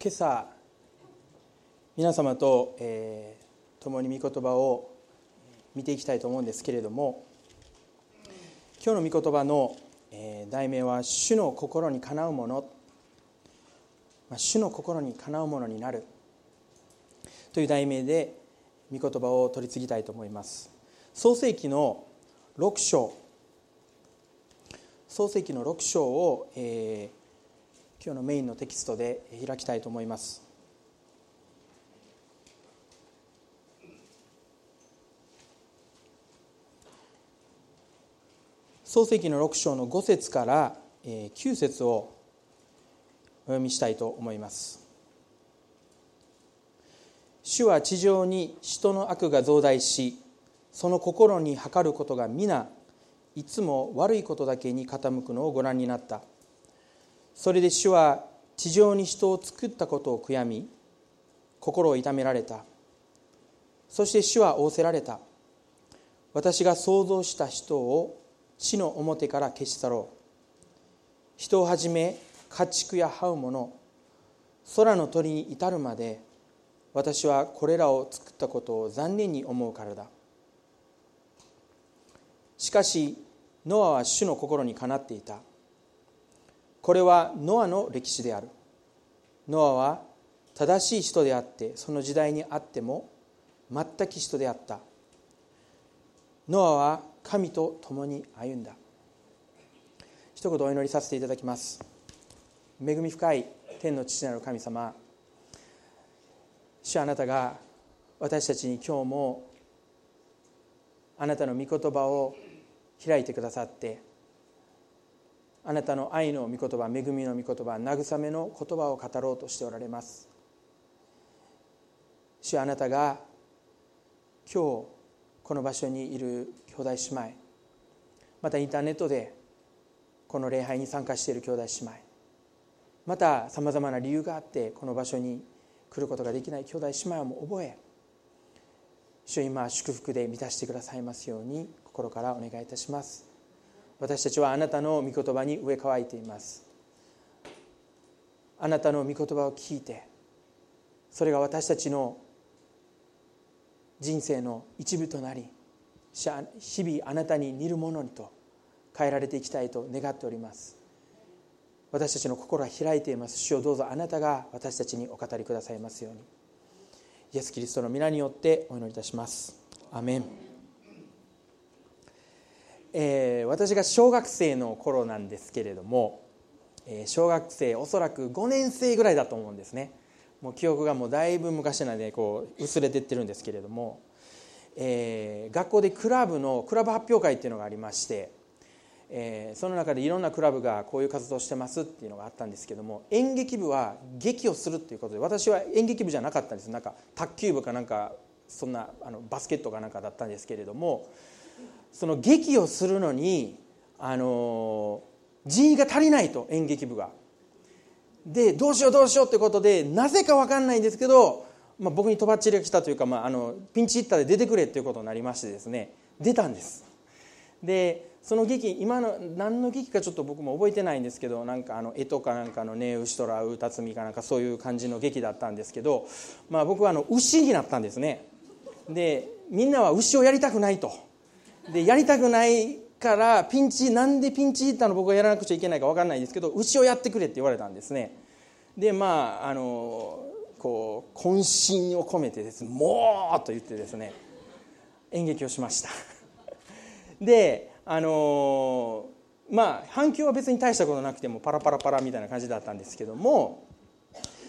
今朝皆様と、えー、共に御言葉を見ていきたいと思うんですけれども今日の御言葉の、えー、題名は「主の心にかなうもの」まあ、主の心にかなうものになる。という題名で御言葉を取り次ぎたいと思います。創世記の6章。創世記の6章を、えー、今日のメインのテキストで開きたいと思います。創世記の6章の5節から9節をお読みしたいと思います。主は地上に人の悪が増大しその心に測ることが皆いつも悪いことだけに傾くのをご覧になった。それで主は地上に人を作ったことを悔やみ心を痛められた。そして主は仰せられた。私が創造した人を地の表から消し去ろう。人をはじめ家畜や這うもの空の鳥に至るまで私はこれらを作ったことを残念に思うからだ。しかしノアは主の心にかなっていた。これはノアの歴史である。ノアは正しい人であってその時代にあっても全く人であった。ノアは神と共に歩んだ。一言お祈りさせていただきます。恵み深い天の父なる神様。主あなたが私たちに今日もあなたの御言葉を開いてくださってあなたの愛の御言葉恵みの御言葉慰めの言葉を語ろうとしておられます。主あなたが今日この場所にいる兄弟姉妹またインターネットでこの礼拝に参加している兄弟姉妹またさまざまな理由があってこの場所に来ることができない兄弟姉妹も覚え主今祝福で満たしてくださいますように心からお願いいたします。私たちはあなたの御言葉に植え替えています。あなたの御言葉を聞いてそれが私たちの人生の一部となり日々あなたに似るものにと変えられていきたいと願っております。私たちの心は開いています。主をどうぞあなたが私たちにお語りくださいますように。イエス・キリストの皆によってお祈りいたします。アメン。えー、私が小学生の頃なんですけれども、えー、小学生おそらく5年生ぐらいだと思うんですね。もう記憶がもうだいぶ昔なんでこう薄れてってるんですけれども、えー、学校でクラブのクラブ発表会っていうのがありまして、え、その中でいろんなクラブがこういう活動してますっていうのがあったんですけども演劇部は劇をするっていうことで私は演劇部じゃなかったんです。なんか卓球部かなんかそんなあのバスケットかなんかだったんですけれどもその劇をするのにあの人員が足りないと演劇部が。でどうしようどうしようってことでなぜか分かんないんですけど、まあ、僕にとばっちりが来たというか、まあ、あのピンチヒッターで出てくれっていうことになりましてですね出たんです。でその劇今の何の劇かちょっと僕も覚えてないんですけどなんかあの絵とかなんかのね牛虎うたつみかなんかそういう感じの劇だったんですけど、まあ、僕はあの牛になったんですね。でみんなは牛をやりたくないと。でやりたくないからピンチなんでピンチヒッターの僕がやらなくちゃいけないか分かんないですけど牛をやってくれって言われたんですね。でまああのこう渾身を込めてですもうと言ってですね演劇をしました。であのまあ反響は別に大したことなくてもパラパラパラみたいな感じだったんですけども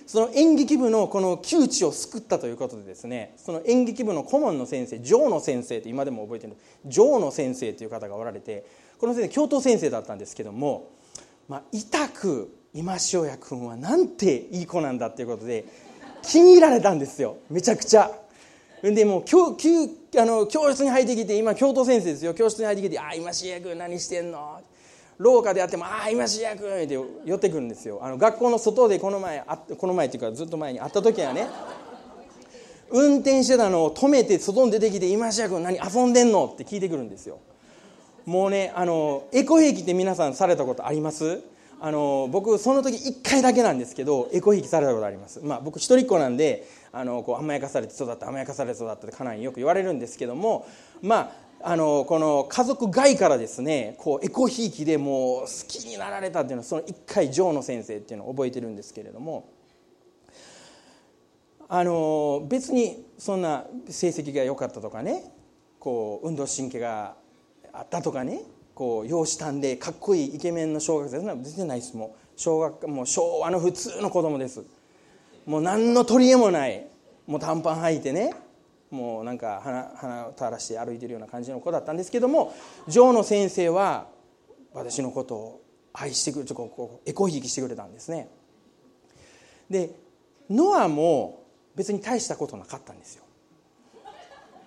その演劇部のこの窮地を救ったということでですねその演劇部の顧問の先生城野先生って今でも覚えてる城野先生という方がおられてこの先生教頭先生だったんですけども、まあ、痛く今塩谷君はなんていい子なんだっていうことで気に入られたんですよめちゃくちゃ。でもう教あの教室に入ってきて今教頭先生ですよ教室に入ってきて「ああ今塩谷君何してんの?」廊下であっても「ああ今主役!」って寄ってくるんですよあの学校の外でこの前あこの前っていうかずっと前に会った時はね運転してたのを止めて外に出てきて「今主役何遊んでんの?」って聞いてくるんですよもうねあのエコ兵器って皆さんされたことあります？あの僕その時1回だけなんですけどエコひいきされたことあります、まあ、僕一人っ子なんであのこう甘やかされて育った甘やかされて育ったって家内によく言われるんですけどもまああのこの家族外からですねこうエコひいきでもう好きになられたっていうのはその1回ジョーの先生っていうのを覚えてるんですけれどもあの別にそんな成績が良かったとかねこう運動神経があったとかねこう容姿端でかっこいいイケメンの小学生そんな全然ないです。もう小学もう昭和の普通の子供です。もう何の取り柄もない。もう短パン履いてねもうなんか鼻鼻を垂らして歩いてるような感じの子だったんですけどもジョーの先生は私のことを愛してくれこうこうエコひいきしてくれたんですね。でノアも別に大したことなかったんですよ、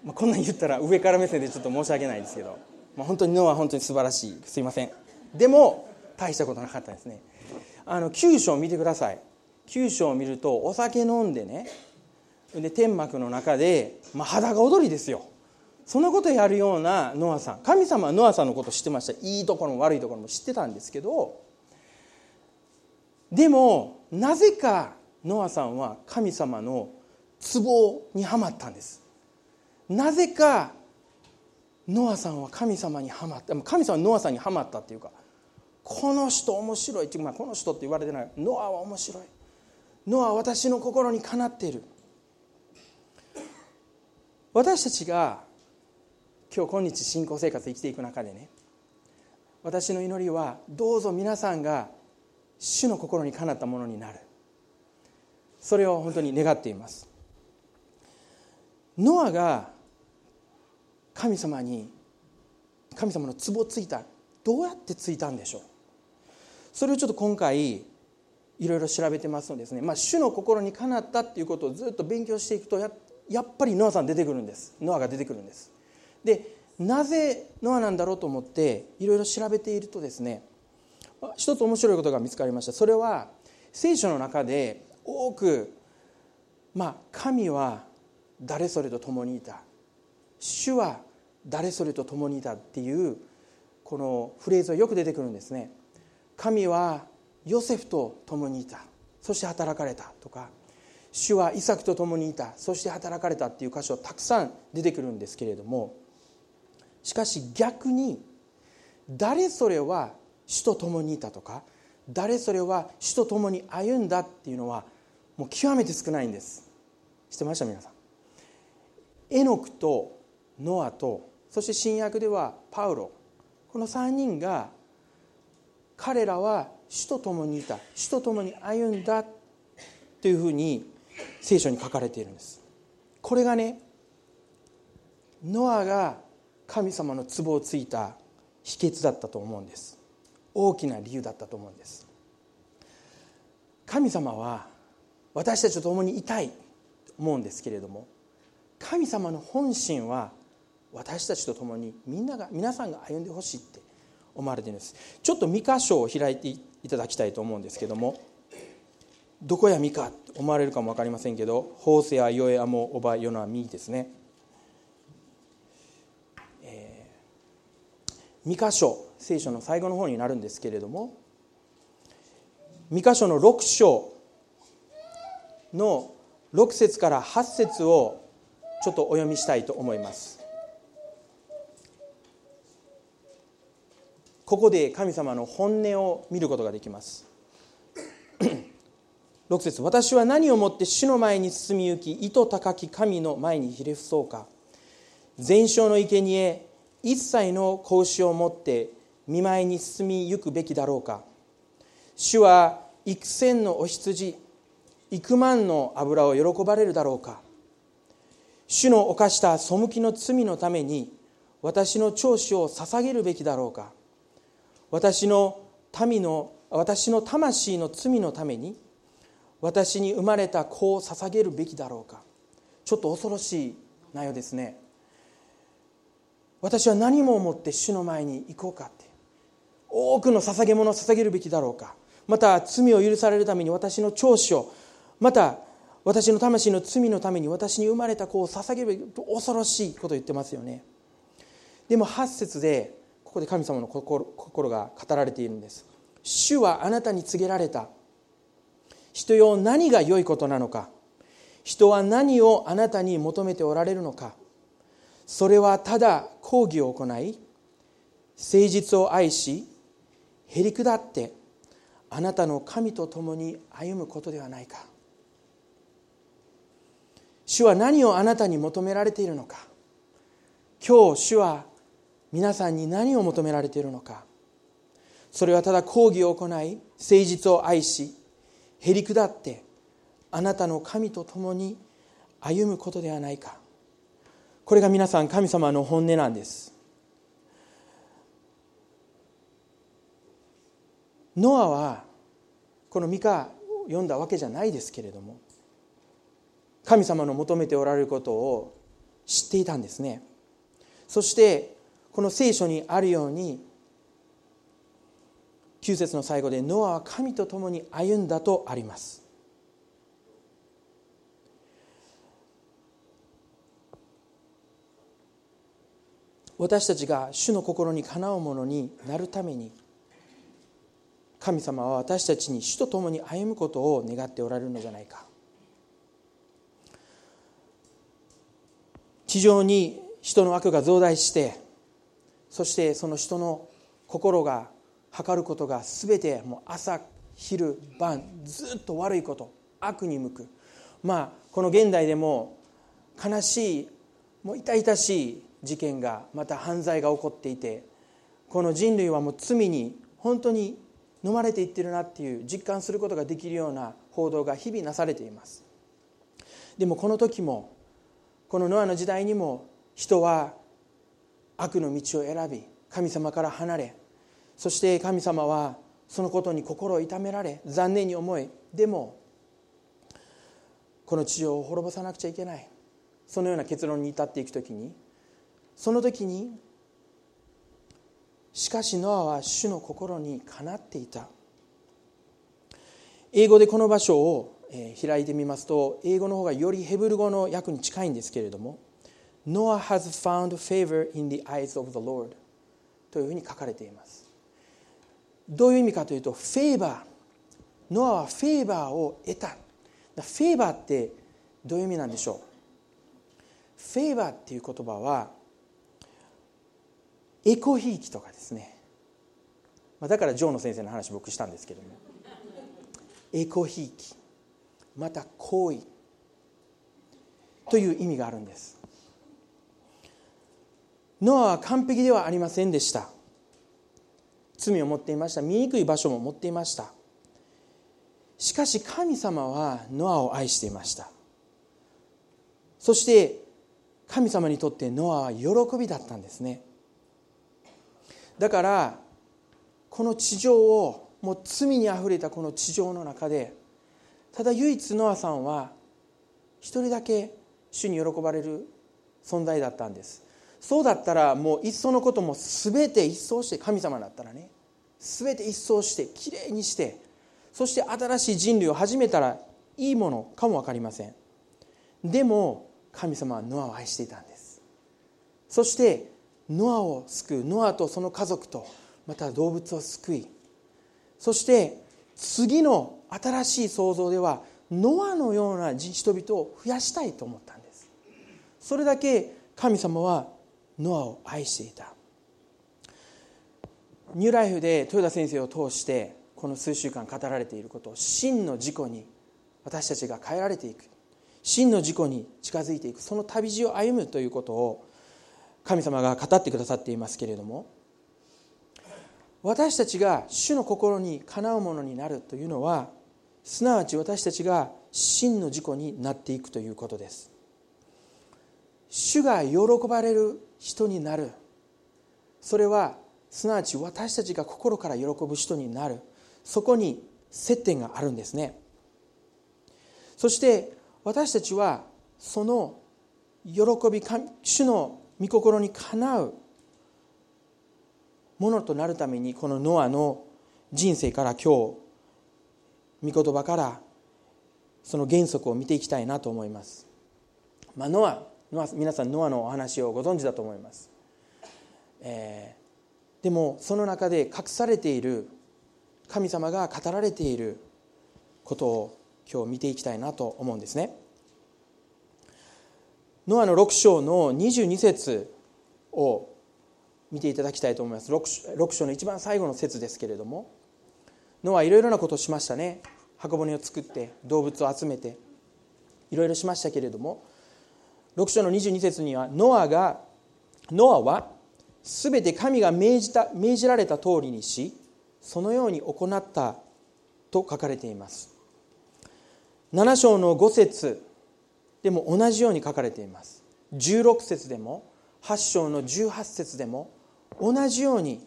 まあ、こんなん言ったら上から目線でちょっと申し訳ないですけど。まあ、本当に脳は本当に素晴らしい。すいません。でも大したことなかったんですね。あの9章を見てください。9章を見るとお酒飲んでねで天幕の中で、まあ、裸踊りですよ。そんなことやるようなノアさん。神様はノアさんのこと知ってました。いいところも悪いところも知ってたんですけどでもなぜかノアさんは神様の壺にはまったんです。なぜかノアさんは神様にはまった。神様はノアさんにはまったっていうかこの人面白いっていう、まあ、この人って言われてない。ノアは面白い。ノアは私の心にかなっている。私たちが今日今日信仰生活生きていく中でね私の祈りはどうぞ皆さんが主の心にかなったものになるそれを本当に願っていますノアが神様に神様の壺ついたどうやってついたんでしょうそれをちょっと今回いろいろ調べてますのでですね、まあ、主の心にかなったっていうことをずっと勉強していくとやっやっぱりノアさん出てくるんです。ノアが出てくるんです。でなぜノアなんだろうと思っていろいろ調べているとですね一つ面白いことが見つかりました。それは聖書の中で多くまあ神は誰それと共にいた。主は誰それと共にいたっていうこのフレーズはよく出てくるんですね。神はヨセフと共にいた。そして働かれたとか主はイサクと共にいた。そして働かれたっていう箇所たくさん出てくるんですけれども。しかし逆に誰それは主と共にいたとか誰それは主と共に歩んだっていうのはもう極めて少ないんです。知ってました皆さん？エノクとノアとそして新約ではパウロ。この3人が彼らは主と共にいた。主と共に歩んだというふうに聖書に書かれているんです。これがねノアが神様の壺をついた秘訣だったと思うんです。大きな理由だったと思うんです。神様は私たちと共にいたいと思うんですけれども神様の本心は私たちと共にみんなが皆さんが歩んでほしいって思われているんです。ちょっと三箇所を開いていただきたいと思うんですけどもどこやミカって思われるかも分かりませんけどホーセアヨエアモオバヨナミですね、えー、三箇所聖書の最後の方になるんですけれども三箇所の6章の6節から8節をちょっとお読みしたいと思います。ここで神様の本音を見ることができます。6節私は何をもって主の前に進み行き意図高き神の前にひれ伏そうか。全焼の生贄一切の子牛を持って見舞いに進み行くべきだろうか。主は幾千のお羊幾万の油を喜ばれるだろうか。主の犯した背きの罪のために私の長子を捧げるべきだろうか。私の民の私の魂の罪のために私に生まれた子を捧げるべきだろうか。ちょっと恐ろしい内容ですね。私は何も思って主の前に行こうかって。多くの捧げ物を捧げるべきだろうか。また罪を許されるために私の長子をまた私の魂の罪のために私に生まれた子を捧げるべき恐ろしいことを言ってますよね。でも8節でここで神様の心心が語られているんです。主はあなたに告げられた。人よ何が良いことなのか？人は何をあなたに求めておられるのか？それはただ講義を行い誠実を愛しへり下ってあなたの神と共に歩むことではないか。主は何をあなたに求められているのか？今日主は皆さんに何を求められているのか？それはただ講義を行い誠実を愛しへり下ってあなたの神と共に歩むことではないか。これが皆さん神様の本音なんです。ノアはこのミカを読んだわけじゃないですけれども神様の求めておられることを知っていたんですね。そしてこの聖書にあるように9節の最後でノアは神と共に歩んだとあります。私たちが主の心にかなうものになるために神様は私たちに主と共に歩むことを願っておられるのじゃないか。地上に人の悪が増大してそしてその人の心が測ることが全てもう朝昼晩ずっと悪いこと悪に向く。まあこの現代でも悲しいもう痛々しい事件がまた犯罪が起こっていてこの人類はもう罪に本当に飲まれていってるなっていう実感することができるような報道が日々なされています。でもこの時もこのノアの時代にも人は悪の道を選び神様から離れそして神様はそのことに心を痛められ残念に思いでもこの地上を滅ぼさなくちゃいけない。そのような結論に至っていく時にその時にしかしノアは主の心にかなっていた。英語でこの場所を開いてみますと英語の方がよりヘブル語の訳に近いんですけれども Noah has found favor in the eyes of the Lord というふうに書かれています。どういう意味かというとフェーバーノアはフェーバーを得た。フェーバーってどういう意味なんでしょう？フェーバーっていう言葉はエコひいきとかですね。だからジョーの先生の話僕したんですけども。エコひいき。また行為。という意味があるんです。ノアは完璧ではありませんでした。罪を持っていました。醜い場所も持っていました。しかし神様はノアを愛していました。そして神様にとってノアは喜びだったんですね。だからこの地上をもう罪にあふれたこの地上の中でただ唯一ノアさんは一人だけ主に喜ばれる存在だったんです。そうだったらもういっそのことも全て一掃して神様だったらね。全て一掃してきれいにしてそして新しい人類を始めたらいいものかも分かりません。でも神様はノアを愛していたんです。そしてノアを救うノアとその家族とまた動物を救い。そして次の新しい創造ではノアのような人々を増やしたいと思ったんです。それだけ神様はノアを愛していた。ニューライフで豊田先生を通してこの数週間語られていること真の事故に私たちが変えられていく。真の事故に近づいていく。その旅路を歩むということを神様が語ってくださっていますけれども私たちが主の心にかなうものになるというのはすなわち私たちが真の事故になっていくということです。主が喜ばれる人になる。それはすなわち私たちが心から喜ぶ人になる。そこに接点があるんですね。そして私たちはその喜び主の御心にかなうものとなるためにこのノアの人生から今日御言葉からその原則を見ていきたいなと思います、まあ、ノア皆さんノアのお話をご存知だと思います、えー、でもその中で隠されている神様が語られていることを今日見ていきたいなと思うんですね。ノアの6章の22節を見ていただきたいと思います。6, 6章の一番最後の節ですけれどもノアいろいろなことをしましたね。箱舟を作って動物を集めていろいろしましたけれども6章の22節にはノアがノアは全て神が命じた命じられた通りにしそのように行ったと書かれています。7章の5節でも同じように書かれています。16節でも8章の18節でも同じように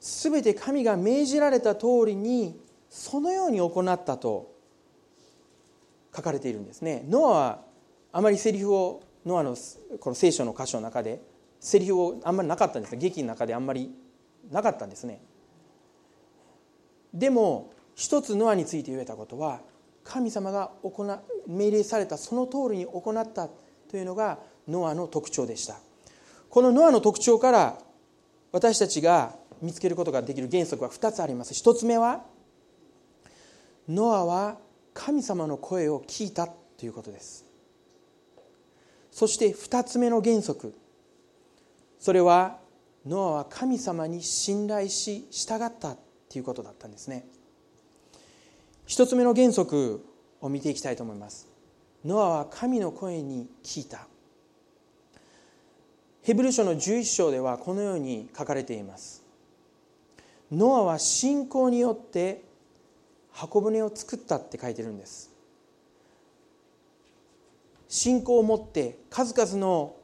全て神が命じられた通りにそのように行ったと書かれているんですね。ノアはあまりセリフをノアのこの聖書の箇所の中でセリフをあんまりなかったんです劇の中であんまりなかったんですね。でも一つノアについて言えたことは神様が行命令されたその通りに行ったというのがノアの特徴でした。このノアの特徴から私たちが見つけることができる原則は2つあります。1つ目はノアは神様の声を聞いたということです。そして2つ目の原則。それはノアは神様に信頼し従ったということだったんですね。1つ目の原則を見ていきたいと思います。ノアは神の声に聞いた。ヘブル書の11章ではこのように書かれています。ノアは信仰によって箱舟を作ったって書いてるんです。信仰を持って数々の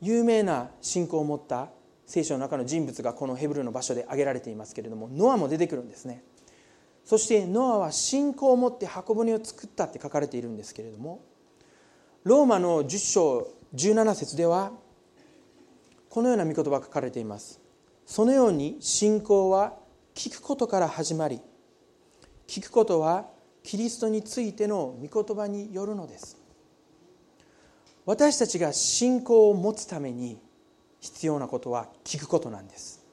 有名な信仰を持った聖書の中の人物がこのヘブルの場所で挙げられていますけれどもノアも出てくるんですね。そしてノアは信仰を持って箱舟を作ったって書かれているんですけれどもローマの10章17節ではこのような御言葉が書かれています。そのように信仰は聞くことから始まり聞くことはキリストについての御言葉によるのです。私たちが信仰を持つために必要なことは聞くことなんです。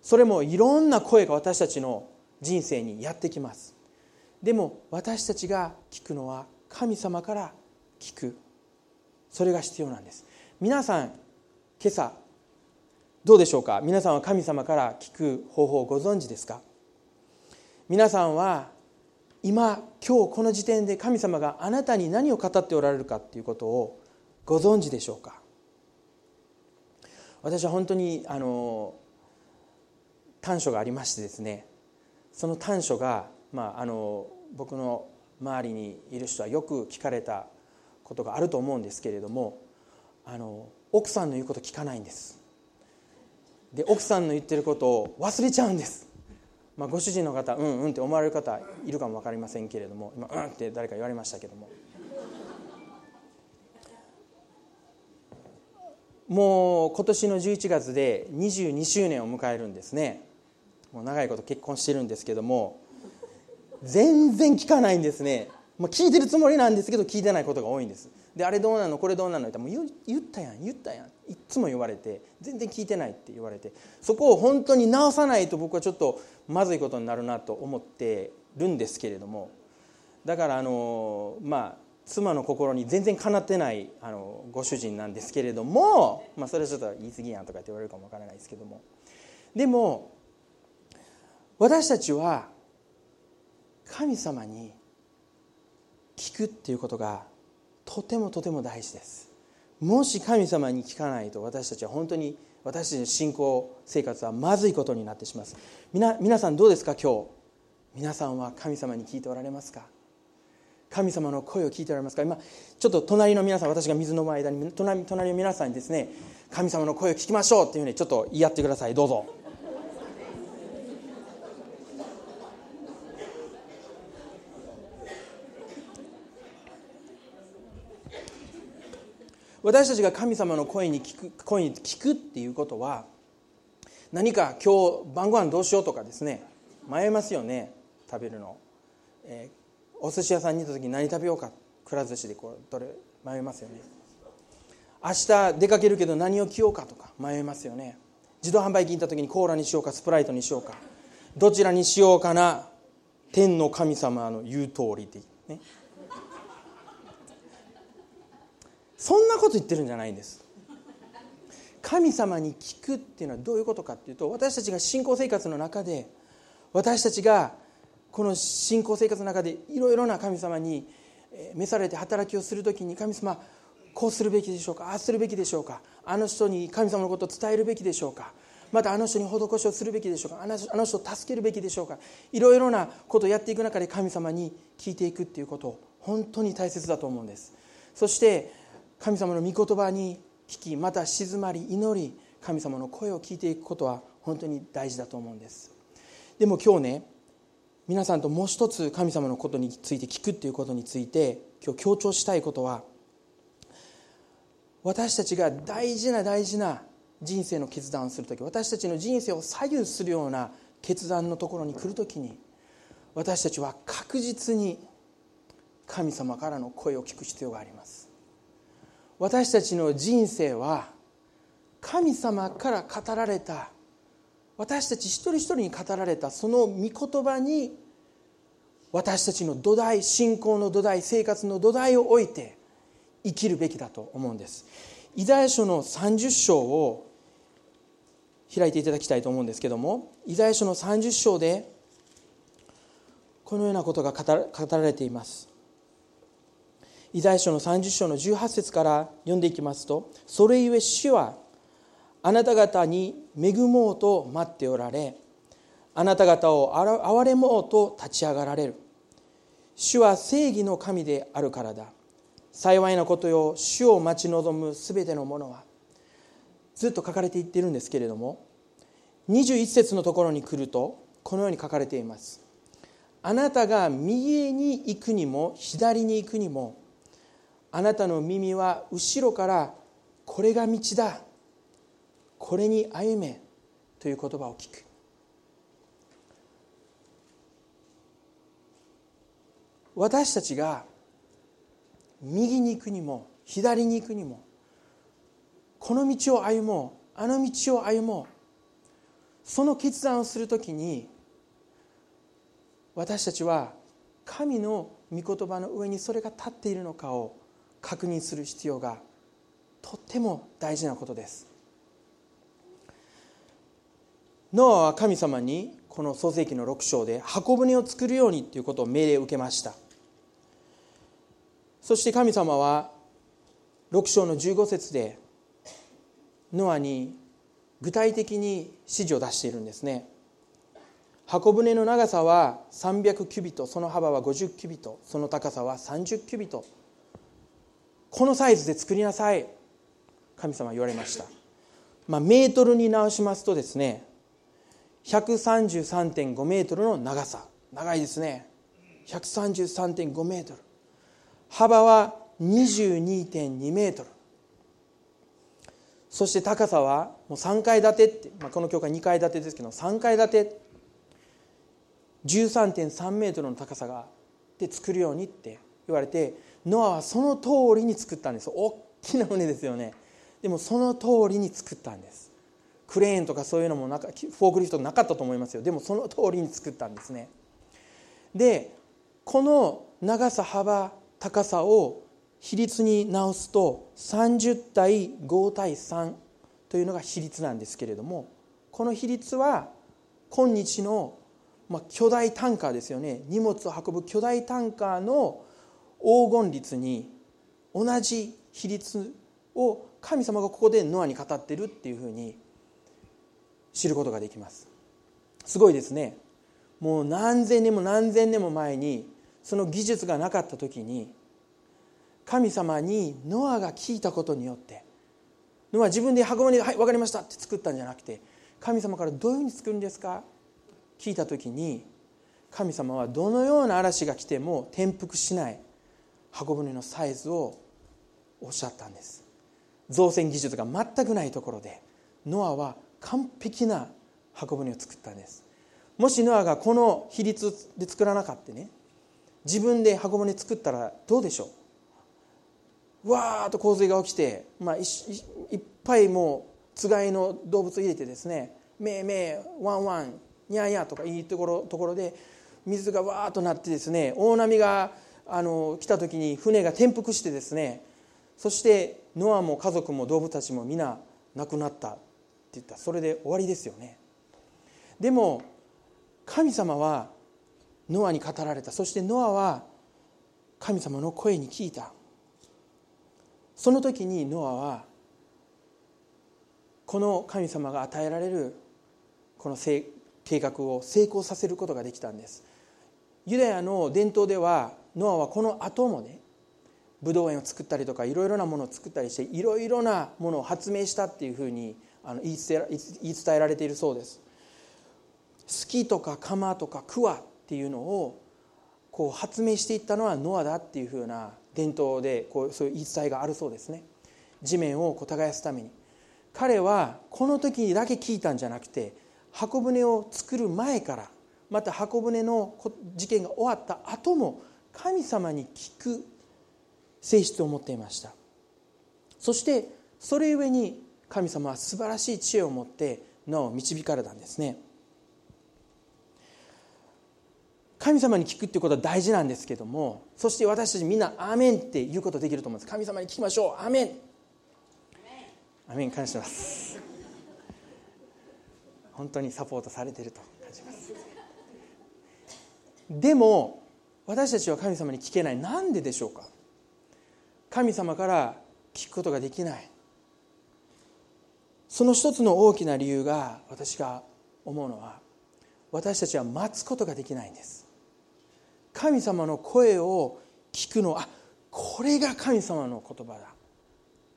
それもいろんな声が私たちの人生にやってきます。でも私たちが聞くのは神様から聞く。それが必要なんです。皆さん今朝どうでしょうか？皆さんは神様から聞く方法をご存知ですか？皆さんは今今日この時点で神様があなたに何を語っておられるかということをご存知でしょうか？私は本当にあの短所がありましてですねその短所が、まあ、あの僕の周りにいる人はよく聞かれたことがあると思うんですけれどもあの奥さんの言うこと聞かないんです。で奥さんの言ってることを忘れちゃうんです、まあ、ご主人の方うんうんって思われる方いるかも分かりませんけれども今うんって誰か言われましたけども。もう今年の11月で22周年を迎えるんですね。もう長いこと結婚してるんですけども全然聞かないんですね、まあ、聞いてるつもりなんですけど聞いてないことが多いんです。であれどうなの？これどうなの？ってもう言ったやん言ったやん。いつも言われて全然聞いてないって言われてそこを本当に直さないと僕はちょっとまずいことになるなと思ってるんですけれどもだからあのまあ妻の心に全然かなってないあのご主人なんですけれども、まあ、それはちょっと言い過ぎやんとかって言われるかもわからないですけども。でも私たちは神様に聞くっていうことがとてもとても大事です。もし神様に聞かないと私たちは本当に私たちの信仰生活はまずいことになってしまいます。皆さんどうですか今日？皆さんは神様に聞いておられますか？神様の声を聞いておられますか？今ちょっと隣の皆さん私が水の間に隣隣の皆さんにですね神様の声を聞きましょうっていうふうにちょっと言い合ってください。どうぞ。私たちが神様の声に聞く声に聞くっていうことは何か今日晩ご飯どうしようとかですね。迷いますよね。食べるの、えー、お寿司屋さんに行った時に何食べようか。くら寿司でこうどれ迷いますよね。明日出かけるけど何を着ようかとか迷いますよね。自動販売機に行った時にコーラにしようかスプライトにしようか。どちらにしようかな。天の神様の言う通りで。ね。そんなこと言ってるんじゃないんです。神様に聞くっていうのはどういうことかっていうと私たちが信仰生活の中で私たちがこの信仰生活の中でいろいろな神様に召されて働きをする時に神様こうするべきでしょうかああするべきでしょうかあの人に神様のことを伝えるべきでしょうかまたあの人に施しをするべきでしょうかあの人を助けるべきでしょうかいろいろなことをやっていく中で神様に聞いていくっていうこと本当に大切だと思うんです。そして神様の御言葉に聞きまた静まり祈り神様の声を聞いていくことは本当に大事だと思うんです。でも今日ね皆さんともう一つ神様のことについて聞くっていうことについて今日強調したいことは私たちが大事な大事な人生の決断をする時私たちの人生を左右するような決断のところに来る時に私たちは確実に神様からの声を聞く必要があります。私たちの人生は神様から語られた私たち一人一人に語られたその御言葉に私たちの土台信仰の土台生活の土台を置いて生きるべきだと思うんです。イザヤ書の30章を開いていただきたいと思うんですけどもイザヤ書の30章でこのようなことが語られています。イザヤ書の30章の18節から読んでいきますと「それゆえ主はあなた方に恵もうと待っておられあなた方を憐れもうと立ち上がられる。主は正義の神であるからだ。幸いなことよ主を待ち望むすべてのものはずっと書かれていってるんですけれども21節のところに来るとこのように書かれています。あなたが右に行くにも左に行くにもあなたの耳は後ろからこれが道だ。これに歩めという言葉を聞く。私たちが右に行くにも左に行くにもこの道を歩もうあの道を歩もうその決断をするときに私たちは神の御言葉の上にそれが立っているのかを確認する必要がとっても大事なことです。ノアは神様にこの創世紀の6章で箱舟を作るようにということを命令を受けました。そして神様は6章の15節でノアに具体的に指示を出しているんですね。箱舟の長さは300キュビトその幅は50キュビトその高さは30キュビト。このサイズで作りなさい。神様言われました、まあ、メートルに直しますとですね133.5メートルの長さ。長いですね。133.5メートル。幅は22.2メートル。そして高さはもう3階建てって、まあ、この教会2階建てですけど3階建て。13.3メートルの高さがで作るようにって言われてノアはその通りに作ったんです。大きな船ですよね。でもその通りに作ったんです。クレーンとかそういうのもなかフォークリフトなかったと思いますよ。でもその通りに作ったんですね。でこの長さ幅高さを比率に直すと30対5対3というのが比率なんですけれどもこの比率は今日の、ま、巨大タンカーですよね。荷物を運ぶ巨大タンカーの黄金率に同じ比率を神様がここでノアに語ってるっていうふうに知ることができます。すごいですね。もう何千年も何千年も前にその技術がなかった時に神様にノアが聞いたことによってノア自分で箱舟で「はい分かりました」って作ったんじゃなくて神様からどういうふうに作るんですか？聞いた時に神様はどのような嵐が来ても転覆しない。箱舟のサイズをおっしゃったんです。造船技術が全くないところでノアは完璧な箱舟を作ったんです。もしノアがこの比率で作らなかったね自分で箱舟作ったらどうでしょう？わーっと洪水が起きて、まあ、いいっぱいもうつがいの動物を入れてですね「めいめいワンワンにゃーにゃーとかいいところところで水がわーっとなってですね大波があの来た時に船が転覆してですねそしてノアも家族も動物たちも皆亡くなったって言った。それで終わりですよね。でも神様はノアに語られた。そしてノアは神様の声に聞いた。その時にノアはこの神様が与えられるこの計画を成功させることができたんです。ユダヤの伝統ではノアはこの後もねブドウ園を作ったりとかいろいろなものを作ったりしていろいろなものを発明したっていうふうにあの言い伝えられているそうです。好きとか釜とか桑っていうのをこう発明していったのはノアだっていうふうな伝統でこうそういう言い伝えがあるそうですね。地面をこう耕すために。彼はこの時にだけ聞いたんじゃなくて箱舟を作る前からまた箱舟の事件が終わった後も神様に聞く性質を持っていました。そしてそれゆえに神様は素晴らしい知恵を持ってノアを導かれたんですね。神様に聞くっていうことは大事なんですけどもそして私たちみんな「アーメン」って言うことできると思うんです。神様に聞きましょう「アーメン」アメン感謝します。本当にサポートされてると感じます。でも私たちは神様に聞けない。なんででしょうか？神様から聞くことができない。その一つの大きな理由が私が思うのは私たちは待つことができないんです。神様の声を聞くのはこれが神様の言葉だ。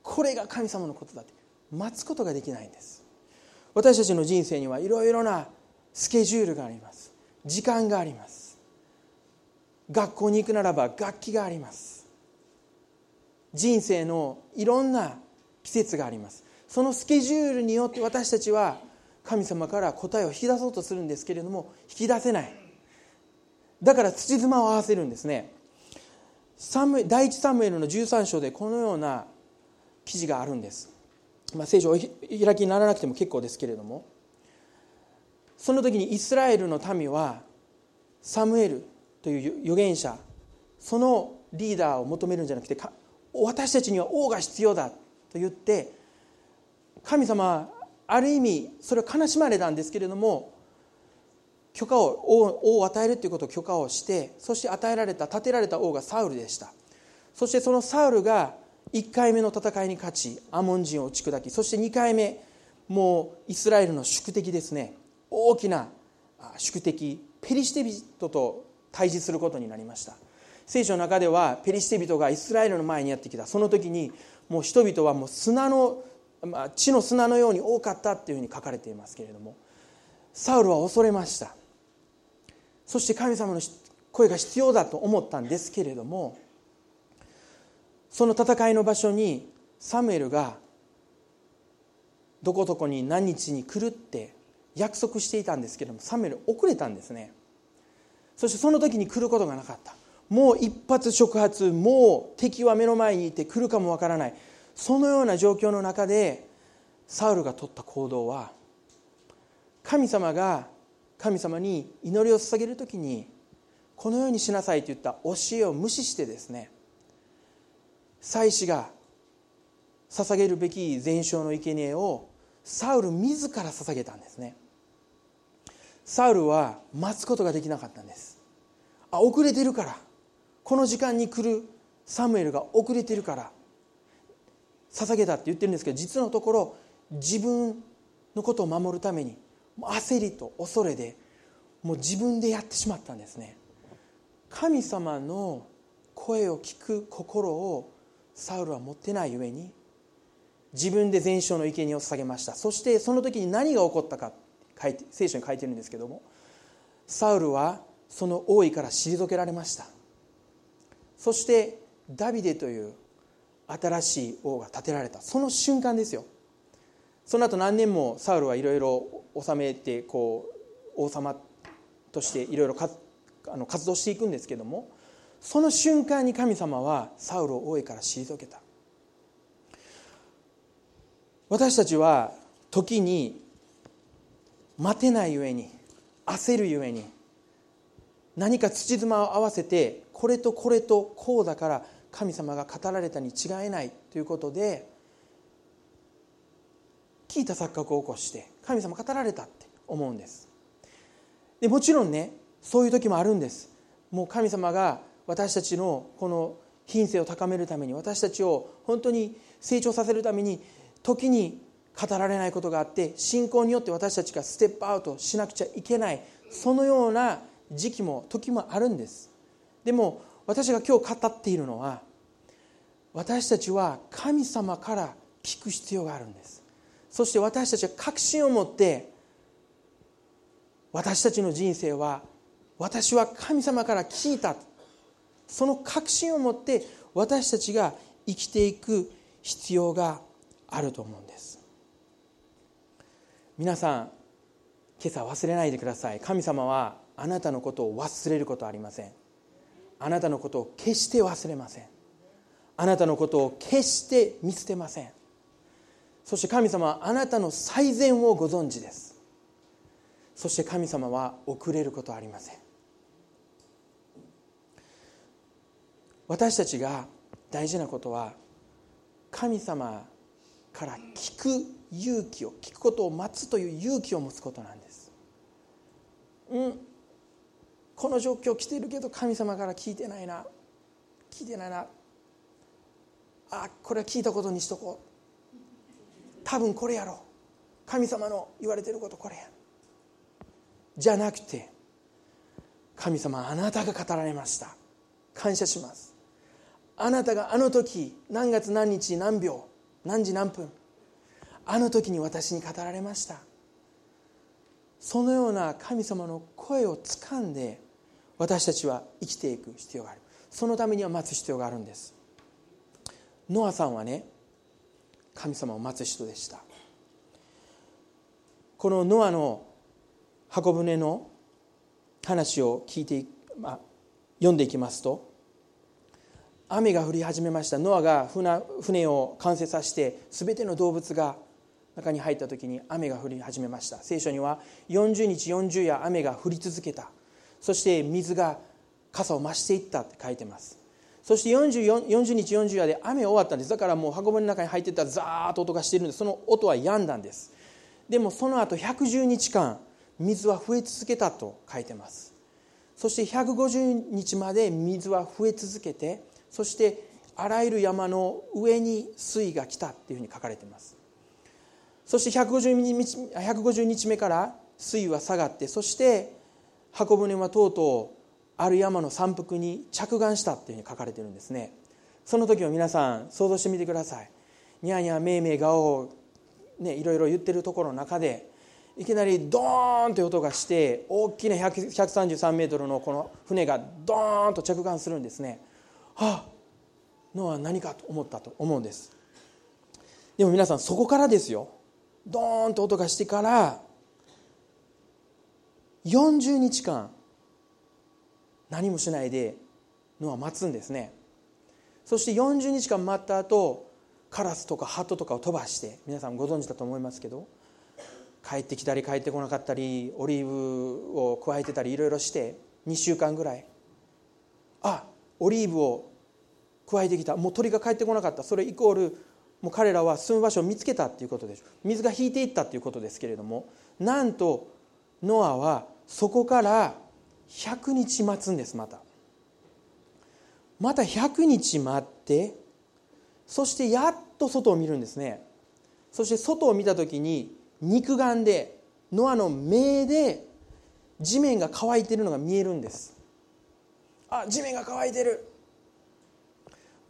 これが神様のことだって。待つことができないんです。私たちの人生にはいろいろなスケジュールがあります。時間があります。学校に行くならば楽器があります。人生のいろんな季節があります。そのスケジュールによって私たちは神様から答えを引き出そうとするんですけれども引き出せない。だから土妻を合わせるんですね。第一サムエルの13章でこのような記事があるんです、まあ、聖書を開きにならなくても結構ですけれども。その時にイスラエルの民はサムエルという預言者そのリーダーを求めるんじゃなくて私たちには王が必要だと言って神様はある意味それは悲しまれたんですけれども許可を王を与えるということを許可をしてそして与えられた立てられた王がサウルでした。そしてそのサウルが1回目の戦いに勝ちアモン人を打ち砕きそして2回目もうイスラエルの宿敵ですね。大きな宿敵ペリシテ人と対峙することになりました。聖書の中ではペリシテ人がイスラエルの前にやってきた。その時にもう人々はもう砂の、地の砂のように多かったっていうふうに書かれていますけれども。サウルは恐れました。そして神様の声が必要だと思ったんですけれどもその戦いの場所にサムエルがどこどこに何日に来るって約束していたんですけどもサムエル遅れたんですね。そしてその時に来ることがなかった。もう一発触発もう敵は目の前にいて来るかもわからない。そのような状況の中でサウルが取った行動は神様が神様に祈りを捧げる時にこのようにしなさいといった教えを無視してですね祭司が捧げるべき全焼の生贄をサウル自ら捧げたんですね。サウルは待つことができなかったんです。あ遅れてるから。この時間に来るサムエルが遅れてるから。捧げたって言ってるんですけど実のところ自分のことを守るために焦りと恐れでもう自分でやってしまったんですね。神様の声を聞く心をサウルは持ってないゆえに自分で全焼の生贄を捧げました。そしてその時に何が起こったか書いて聖書に書いてるんですけどもサウルはその王位から退けられました。そしてダビデという新しい王が建てられた。その瞬間ですよ。その後何年もサウルはいろいろ治めてこう王様としていろいろ活動していくんですけどもその瞬間に神様はサウルを王位から退けた。私たちは時に待てないゆえに焦るゆえに何か土妻を合わせてこれとこれとこうだから神様が語られたに違いないということで聞いた錯覚を起こして神様語られたって思うんです。でもちろんねそういう時もあるんです。もう神様が私たちのこの品性を高めるために私たちを本当に成長させるために時に語られないことがあって信仰によって私たちがステップアウトしなくちゃいけないそのような時期も時もあるんです。でも私が今日語っているのは私たちは神様から聞く必要があるんです。そして私たちは確信を持って私たちの人生は私は神様から聞いた。その確信を持って私たちが生きていく必要があると思うんです。皆さん今朝忘れないでください。神様はあなたのことを忘れることはありません。あなたのことを決して忘れません。あなたのことを決して見捨てません。そして神様はあなたの最善をご存知です。そして神様は遅れることはありません。私たちが大事なことは神様から聞く勇気を聞くことを待つという勇気を持つことなんです。うん。この状況来てるけど神様から聞いてないな。聞いてないな。あこれは聞いたことにしとこう。多分これやろ神様の言われてることこれや。じゃなくて神様あなたが語られました。感謝します。あなたがあの時何月何日何秒何時何分あの時に私に語られました。そのような神様の声をつかんで私たちは生きていく必要がある。そのためには待つ必要があるんです。ノアさんはね神様を待つ人でした。このノアの箱舟の話を聞いて、まあ、読んでいきますと雨が降り始めました。ノアが船を完成させて全ての動物が中に入った時に雨が降り始めました。聖書には40日40夜雨が降り続けた。そして水が傘を増していったって書いてます。そして 40, 40日40夜で雨終わったんです。だからもう箱舟の中に入っていったらザーッと音がしているんです。その音は止んだんです。でもその後110日間水は増え続けたと書いてます。そして150日まで水は増え続けてそしてあらゆる山の上に水位が来たっていうふうに書かれています。そして150日 ,150 日目から水位は下がってそして箱舟はとうとうある山の山腹に着岸したっていうふうに書かれてるんですね。その時を皆さん想像してみてください。ニャーニャーめいめいがおねいろいろ言ってるところの中でいきなりドーンという音がして大きな133メートルのこの船がドーンと着岸するんですね。はあノア何かと思ったと思うんです。でも皆さんそこからですよ。ドーンと音がしてから40日間何もしないでノア待つんですね。そして40日間待った後カラスとかハトとかを飛ばして皆さんご存知だと思いますけど帰ってきたり帰ってこなかったりオリーブを加えてたりいろいろして2週間ぐらいあオリーブを加えてきた。もう鳥が帰ってこなかった。それイコールもう彼らは住む場所を見つけたっていうことでしょ水が引いていったっていうことですけれどもなんとノアはそこから100日待つんですまた。また100日待ってそしてやっと外を見るんですね。そして外を見た時に肉眼でノアの目で地面が乾いているのが見えるんです。あ地面が乾いてる。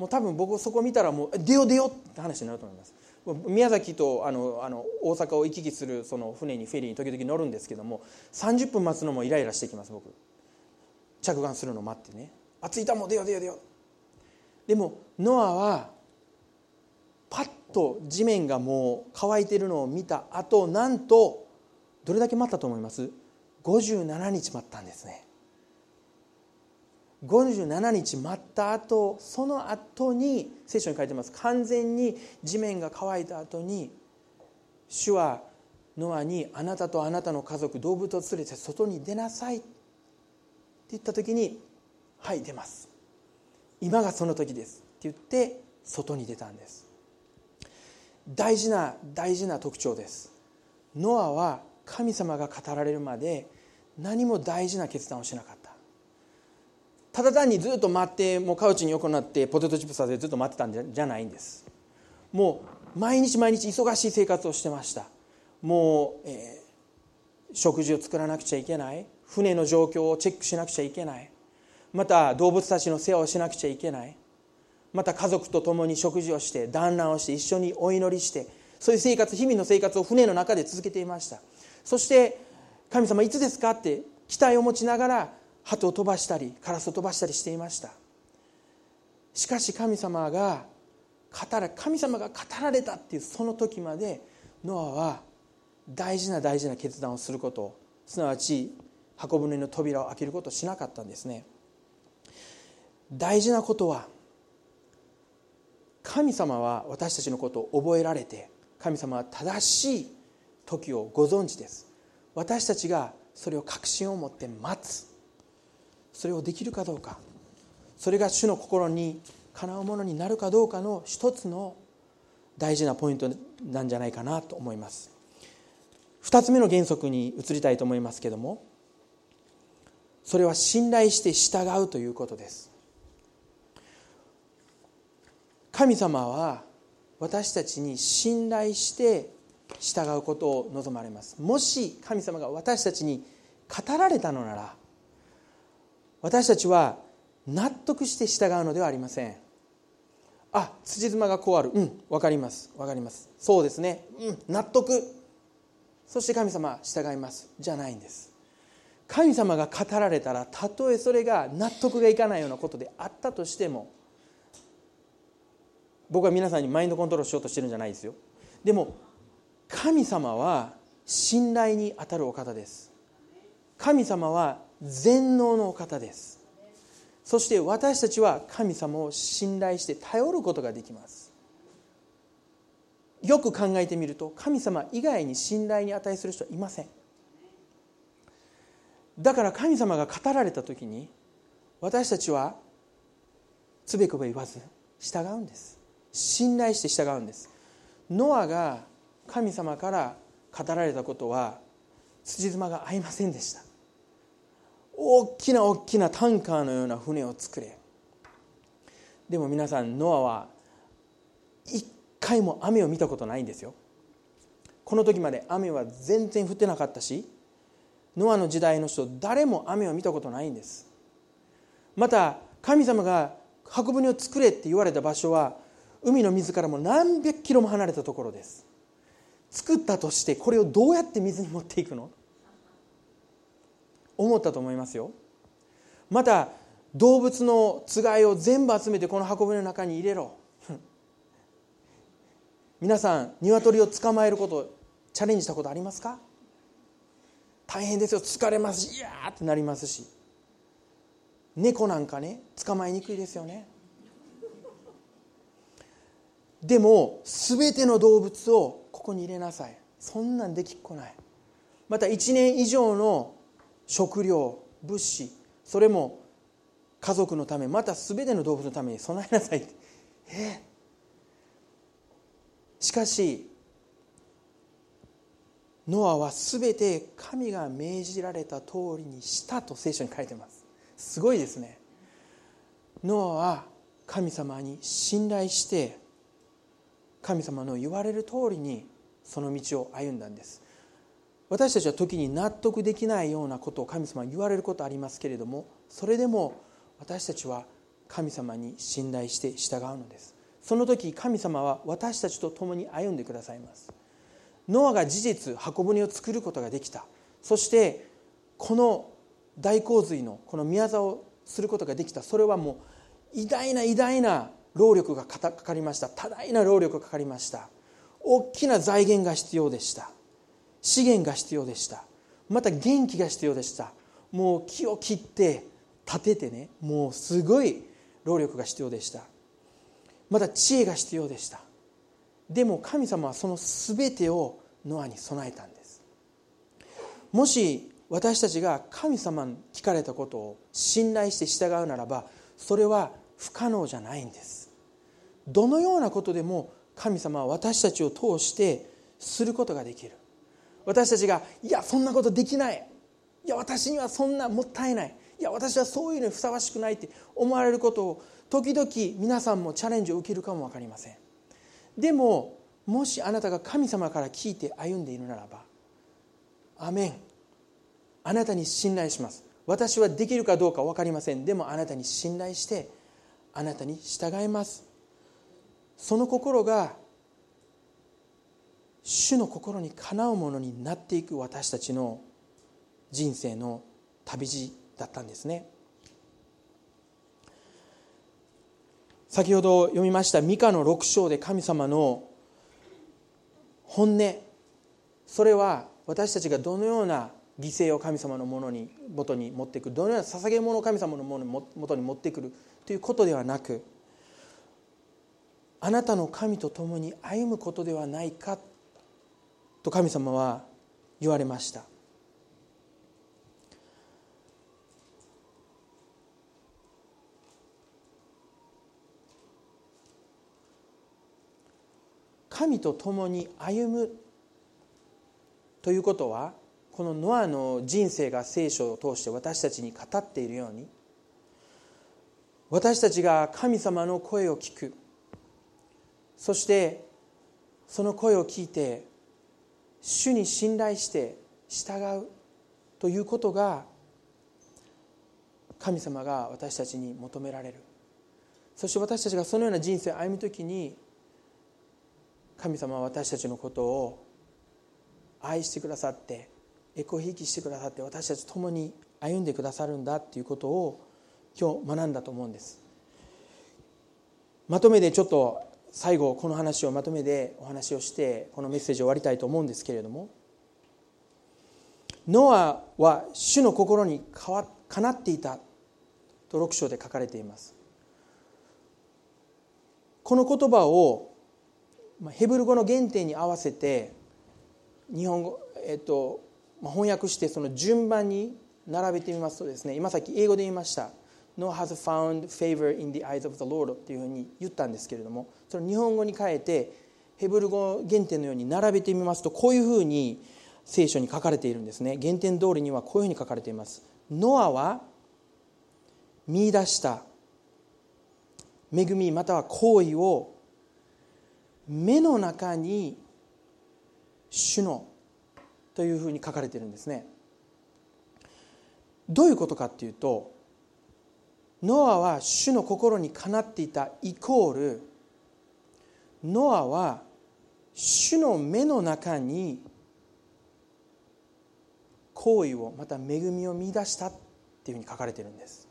もう多分僕そこ見たらもう出よ出よって話になると思います。宮崎とあのあの大阪を行き来するその船にフェリーに時々乗るんですけども30分待つのもイライラしてきます僕。着岸するの待ってね。あ着いたもう出よ出よ出よでもノアはパッと地面がもう乾いてるのを見た後なんとどれだけ待ったと思います？57日待ったんですね。57日待った後その後に聖書に書いてます。完全に地面が乾いた後に主はノアにあなたとあなたの家族動物を連れて外に出なさいって言った時にはい出ます。今がその時ですって言って外に出たんです。大事な大事な特徴です。ノアは神様が語られるまで何も大事な決断をしなかった。ただ単にずっと待ってもうカウチに横になってポテトチップスでずっと待ってたんじゃないんです。もう毎日毎日忙しい生活をしてました。もう、えー、食事を作らなくちゃいけない。船の状況をチェックしなくちゃいけない。また動物たちの世話をしなくちゃいけない。また家族と共に食事をして団らんをして一緒にお祈りしてそういう生活日々の生活を船の中で続けていました。そして神様いつですか？って期待を持ちながら鳩を飛ばしたりカラスを飛ばしたりしていました。しかし神様が語ら神様が語られたっていうその時までノアは大事な大事な決断をすることすなわち箱舟の扉を開けることをしなかったんですね。大事なことは神様は私たちのことを覚えられて神様は正しい時をご存知です。私たちがそれを確信を持って待つ。それをできるかどうか。それが主の心にかなうものになるかどうかの一つの大事なポイントなんじゃないかなと思います。二つ目の原則に移りたいと思いますけどもそれは信頼して従うということです。神様は私たちに信頼して従うことを望まれます。もし神様が私たちに語られたのなら私たちは納得して従うのではありません。あ辻褄がこうある。うん分かります。分かります。そうですね。うん納得。そして神様従います。じゃないんです。神様が語られたらたとえそれが納得がいかないようなことであったとしても僕は皆さんにマインドコントロールしようとしてるんじゃないですよ。でも神様は信頼にあたるお方です。神様は全能のお方です。そして私たちは神様を信頼して頼ることができます。よく考えてみると神様以外に信頼に値する人はいません。だから神様が語られた時に私たちはつべこべ言わず従うんです。信頼して従うんです。ノアが神様から語られたことは辻褄が合いませんでした。大きな大きなタンカーのような船を作れ。でも皆さんノアは一回も雨を見たことないんですよ。この時まで雨は全然降ってなかったしノアの時代の人誰も雨を見たことないんです。また神様が箱舟を作れって言われた場所は海の水からも何百キロも離れたところです。作ったとしてこれをどうやって水に持っていくの？思ったと思いますよ。また動物のつがいを全部集めてこの箱舟の中に入れろ。皆さん鶏を捕まえることチャレンジしたことありますか？大変ですよ。疲れますしいやーってなりますし。猫なんかね捕まえにくいですよね。でも全ての動物をここに入れなさい。そんなんできっこない。また1年以上の食料物資それも家族のためまた全ての動物のために備えなさい。ってえ？しかしノアは全て神が命じられた通りにしたと聖書に書いてます。すごいですね。ノアは神様に信頼して神様の言われる通りにその道を歩んだんです。私たちは時に納得できないようなことを神様に言われることありますけれどもそれでも私たちは神様に信頼して従うのです。その時神様は私たちと共に歩んでくださいます。ノアが事実箱舟を作ることができた。そしてこの大洪水のこの宮沢をすることができた。それはもう偉大な偉大な労力がかかりました。多大な労力がかかりました。大きな財源が必要でした。資源が必要でした。また元気が必要でした。もう木を切って立ててねもうすごい労力が必要でした。また知恵が必要でした。でも神様はその全てをノアに備えたんです。もし私たちが神様に聞かれたことを信頼して従うならばそれは不可能じゃないんです。どのようなことでも神様は私たちを通してすることができる。私たちがいやそんなことできない。いや私にはそんなもったいない。いや私はそういうのにふさわしくないって思われることを時々皆さんもチャレンジを受けるかも分かりません。でももしあなたが神様から聞いて歩んでいるならばアメン。あなたに信頼します。私はできるかどうか分かりません。でもあなたに信頼してあなたに従います。その心が主の心にかなうものになっていく私たちの人生の旅路だったんですね。先ほど読みましたミカの6章で神様の本音。それは私たちがどのような犠牲を神様のものに元に持ってくる。どのような捧げ物を神様のものに元に持ってくるということではなくあなたの神と共に歩むことではないかと神様は言われました。神と共に歩むということはこのノアの人生が聖書を通して私たちに語っているように私たちが神様の声を聞く。そしてその声を聞いて主に信頼して従うということが神様が私たちに求められる。そして私たちがそのような人生を歩む時に神様は私たちのことを愛してくださってエコひいきしてくださって私たちと共に歩んでくださるんだっていうことを今日学んだと思うんです。まとめでちょっと最後この話をまとめでお話をしてこのメッセージを終わりたいと思うんですけれどもノアは主の心にかなっていたと6章で書かれています。この言葉をヘブル語の原点に合わせて日本語、えっと、翻訳してその順番に並べてみますとですね今さっき英語で言いました「No has found favor in the eyes of the Lord」っていうふうに言ったんですけれどもその日本語に変えてヘブル語原点のように並べてみますとこういうふうに聖書に書かれているんですね。原点通りにはこういうふうに書かれています。ノアは見出した恵みまたは行為を目の中に主のというふうに書かれているんですね。どういうことかっていうとノアは主の心にかなっていたイコールノアは主の目の中に行為をまた恵みを見出したっていうふうに書かれてるんです。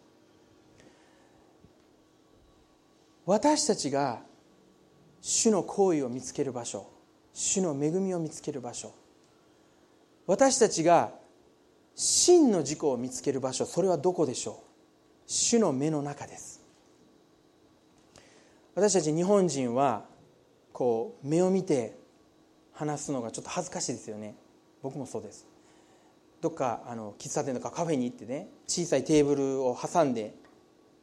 私たちが主の行為を見つける場所主の恵みを見つける場所私たちが真の事故を見つける場所それはどこでしょう？主の目の中です。私たち日本人はこう目を見て話すのがちょっと恥ずかしいですよね。僕もそうです。どっかあの喫茶店とかカフェに行ってね小さいテーブルを挟んで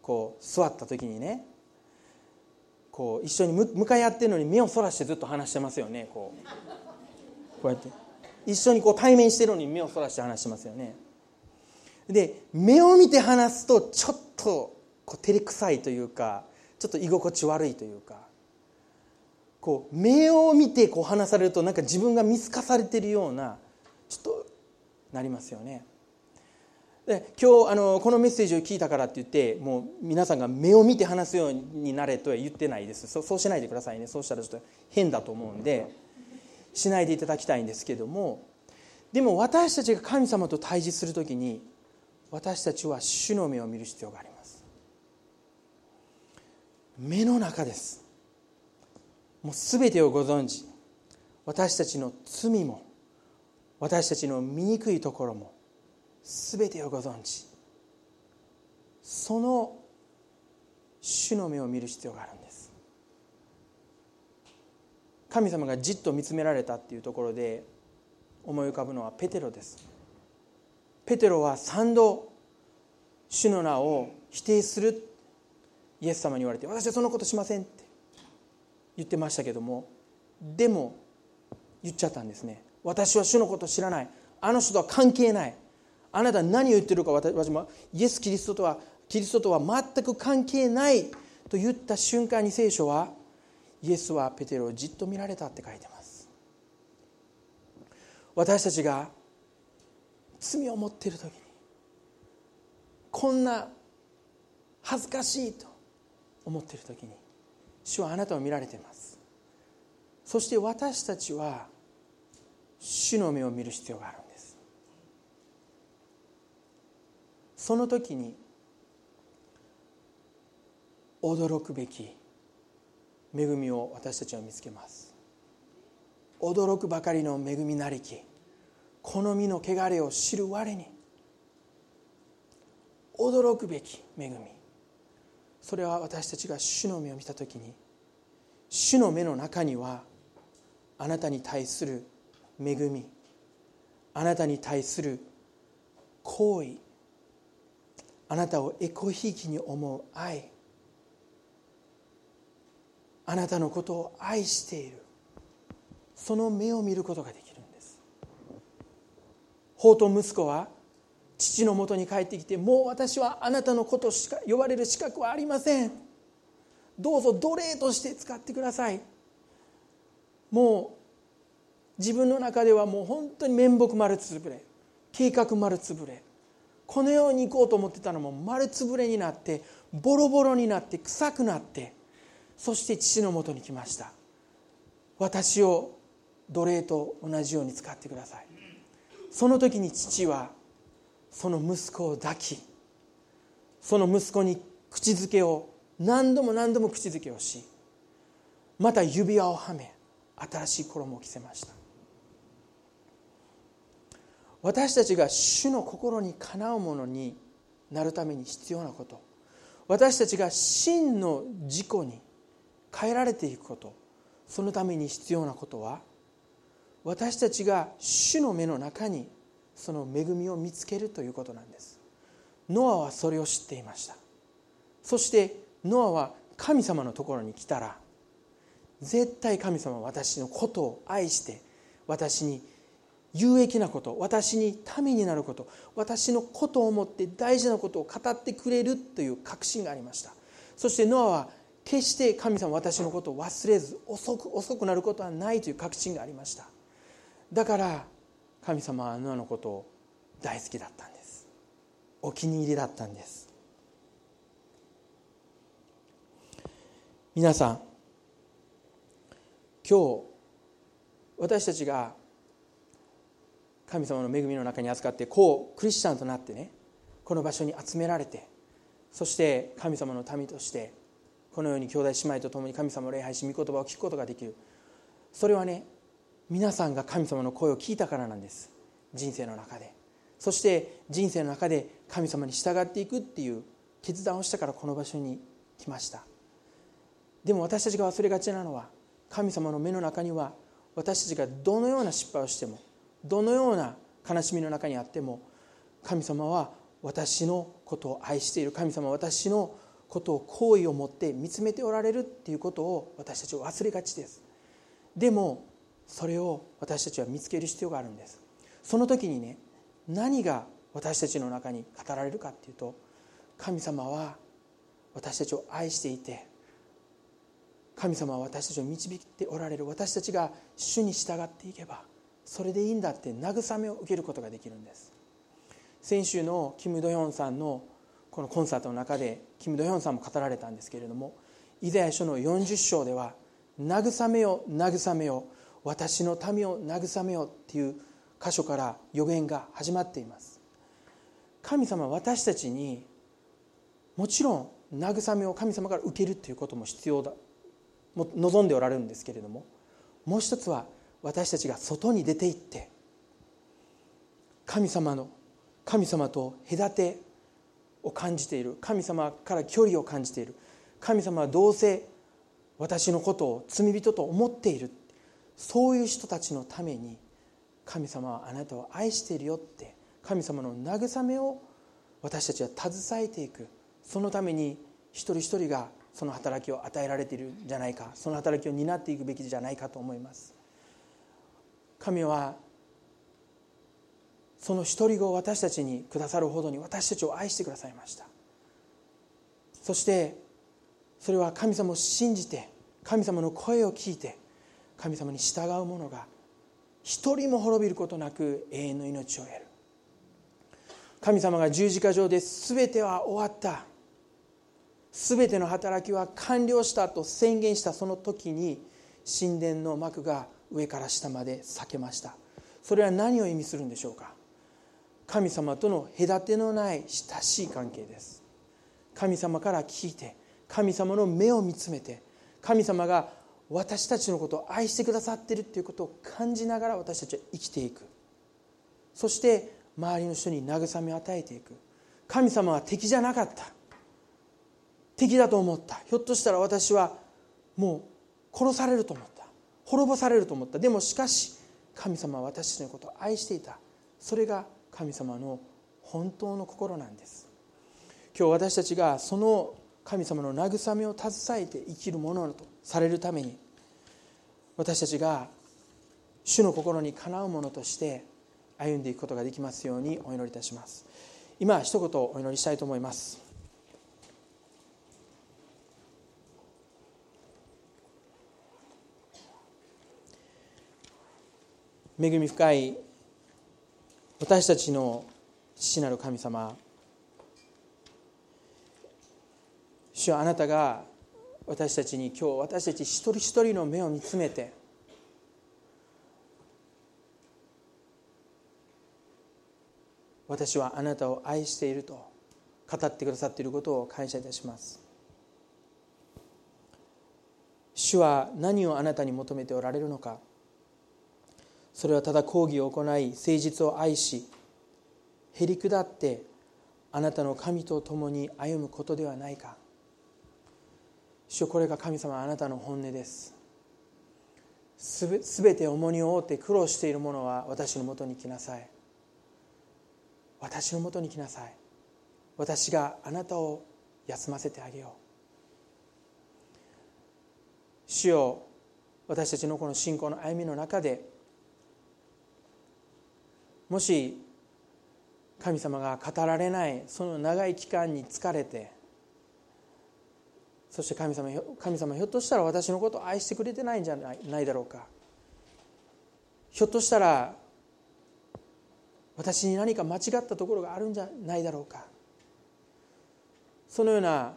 こう座った時にねこう一緒に向かい合ってるのに目をそらしてずっと話してますよねこう。こうやって。一緒にこう対面してるのに目をそらして話してますよね。で目を見て話すとちょっとこう照れくさいというかちょっと居心地悪いというかこう目を見てこう話されるとなんか自分が見透かされてるようなちょっとなりますよね。で今日あのこのメッセージを聞いたからって言ってもう皆さんが目を見て話すようになれとは言ってないです。そうしないでくださいね。そうしたらちょっと変だと思うんでしないでいただきたいんですけどもでも私たちが神様と対峙する時に私たちは主の目を見る必要があります。目の中です。もう全てをご存知。私たちの罪も私たちの醜いところも全てをご存知。その主の目を見る必要があるんです。神様がじっと見つめられたっていうところで思い浮かぶのはペテロです。ペテロは3度主の名を否定するイエス様に言われて私はそのことしませんって言ってましたけどもでも言っちゃったんですね。私は主のこと知らない。あの人とは関係ない。あなた何を言ってるか私もイエス・キリストとはキリストとは全く関係ないと言った瞬間に聖書はイエスはペテロをじっと見られたって書いてます。私たちが罪を持っている時にこんな恥ずかしいと思っている時に主はあなたを見られています。そして私たちは主の目を見る必要があるんです。その時に驚くべき恵みを私たちは見つけます。驚くばかりの恵みなりきこの身の汚れを知る我に驚くべき恵み。それは私たちが主の目を見た時に主の目の中にはあなたに対する恵みあなたに対する行為あなたをエコひいきに思う愛あなたのことを愛している。その目を見ることができる。法と息子は父のもとに帰ってきてもう私はあなたのことしか呼ばれる資格はありません。どうぞ奴隷として使ってください。もう自分の中ではもう本当に面目丸つぶれ計画丸つぶれこのように行こうと思ってたのも丸つぶれになってボロボロになって臭くなってそして父のもとに来ました。私を奴隷と同じように使ってください。その時に父はその息子を抱きその息子に口づけを何度も何度も口づけをしまた指輪をはめ新しい衣を着せました。私たちが主の心にかなうものになるために必要なこと私たちが真の自己に変えられていくことそのために必要なことは私たちが主の目の中にその恵みを見つけるということなんです。ノアはそれを知っていました。そしてノアは神様のところに来たら絶対神様は私のことを愛して私に有益なこと私にためになること私のことを思って大事なことを語ってくれるという確信がありました。そしてノアは決して神様私のことを忘れず遅く遅くなることはないという確信がありました。だから神様はノアのことを大好きだったんです。お気に入りだったんです。皆さん今日私たちが神様の恵みの中に預かってこうクリスチャンとなってねこの場所に集められてそして神様の民としてこのように兄弟姉妹と共に神様を礼拝し御言葉を聞くことができる。それはね皆さんが神様の声を聞いたからなんです。人生の中で。そして人生の中で神様に従っていくっていう決断をしたからこの場所に来ました。でも私たちが忘れがちなのは神様の目の中には私たちがどのような失敗をしてもどのような悲しみの中にあっても神様は私のことを愛している。神様は私のことを好意を持って見つめておられるっていうことを私たちは忘れがちです。でもそれを私たちは見つける必要があるんです。その時にね何が私たちの中に語られるかっていうと神様は私たちを愛していて神様は私たちを導いておられる私たちが主に従っていけばそれでいいんだって慰めを受けることができるんです。先週のキム・ドヨンさんのこのコンサートの中でキム・ドヒョンさんも語られたんですけれどもイザヤ書の40章では「慰めよ慰めよ私の民を慰めよ」っていう箇所から予言が始まっています。神様は私たちにもちろん慰めを神様から受けるということも必要だ望んでおられるんですけれどももう一つは私たちが外に出て行って神様の神様と隔てを感じている神様から距離を感じている神様はどうせ私のことを罪人と思っているそういう人たちのために神様はあなたを愛しているよって神様の慰めを私たちは携えていく。そのために一人一人がその働きを与えられているんじゃないかその働きを担っていくべきじゃないかと思います。神はその独り子を私たちにくださるほどに私たちを愛してくださいました。そしてそれは神様を信じて神様の声を聞いて神様に従う者が一人も滅びることなく永遠の命を得る。神様が十字架上で全ては終わった。全ての働きは完了したと宣言したその時に神殿の幕が上から下まで裂けました。それは何を意味するんでしょうか？神様との隔てのない親しい関係です。神様から聞いて神様の目を見つめて神様が私たちのことを愛してくださっているということを感じながら私たちは生きていく。そして周りの人に慰めを与えていく。神様は敵じゃなかった。敵だと思った。ひょっとしたら私はもう殺されると思った。滅ぼされると思った。でもしかし神様は私たちのことを愛していた。それが神様の本当の心なんです。今日私たちがその神様の慰めを携えて生きるものだと。されるために私たちが主の心にかなうものとして歩んでいくことができますようにお祈りいたします。今一言お祈りしたいと思います。恵み深い私たちの父なる神様主はあなたが私たちに今日私たち一人一人の目を見つめて私はあなたを愛していると語ってくださっていることを感謝いたします。主は何をあなたに求めておられるのか。それはただ講義を行い誠実を愛しへり下ってあなたの神と共に歩むことではないか。主これが神様あなたの本音です。すべて重荷を負って苦労している者は私のもとに来なさい。私のもとに来なさい。私があなたを休ませてあげよう。主よ私たちのこの信仰の歩みの中でもし神様が語られないその長い期間に疲れてそして神様神様ひょっとしたら私のことを愛してくれてないんじゃないないだろうか。ひょっとしたら私に何か間違ったところがあるんじゃないだろうか。そのような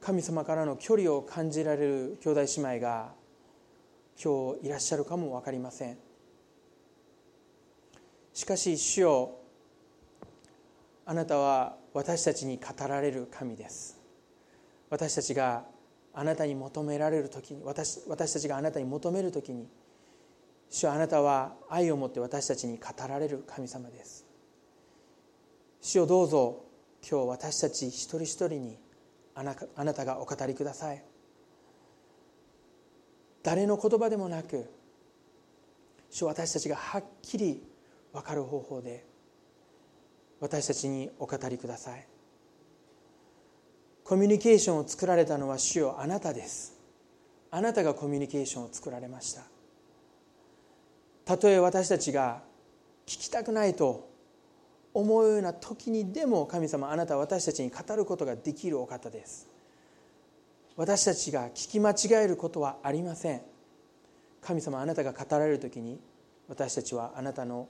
神様からの距離を感じられる兄弟姉妹が今日いらっしゃるかも分かりません。しかし主よあなたは私たちに語られる神です。私たちがあなたに求められる時に私私たちがあなたに求める時に主はあなたは愛を持って私たちに語られる神様です。主をどうぞ今日私たち一人一人にあなあなたがお語りください。誰の言葉でもなく主私たちがはっきり分かる方法で私たちにお語りください。コミュニケーションを作られたのは主よあなたです。あなたがコミュニケーションを作られました。たとえ私たちが聞きたくないと思うような時にでも神様あなたは私たちに語ることができるお方です。私たちが聞き間違えることはありません。神様あなたが語られる時に私たちはあなたの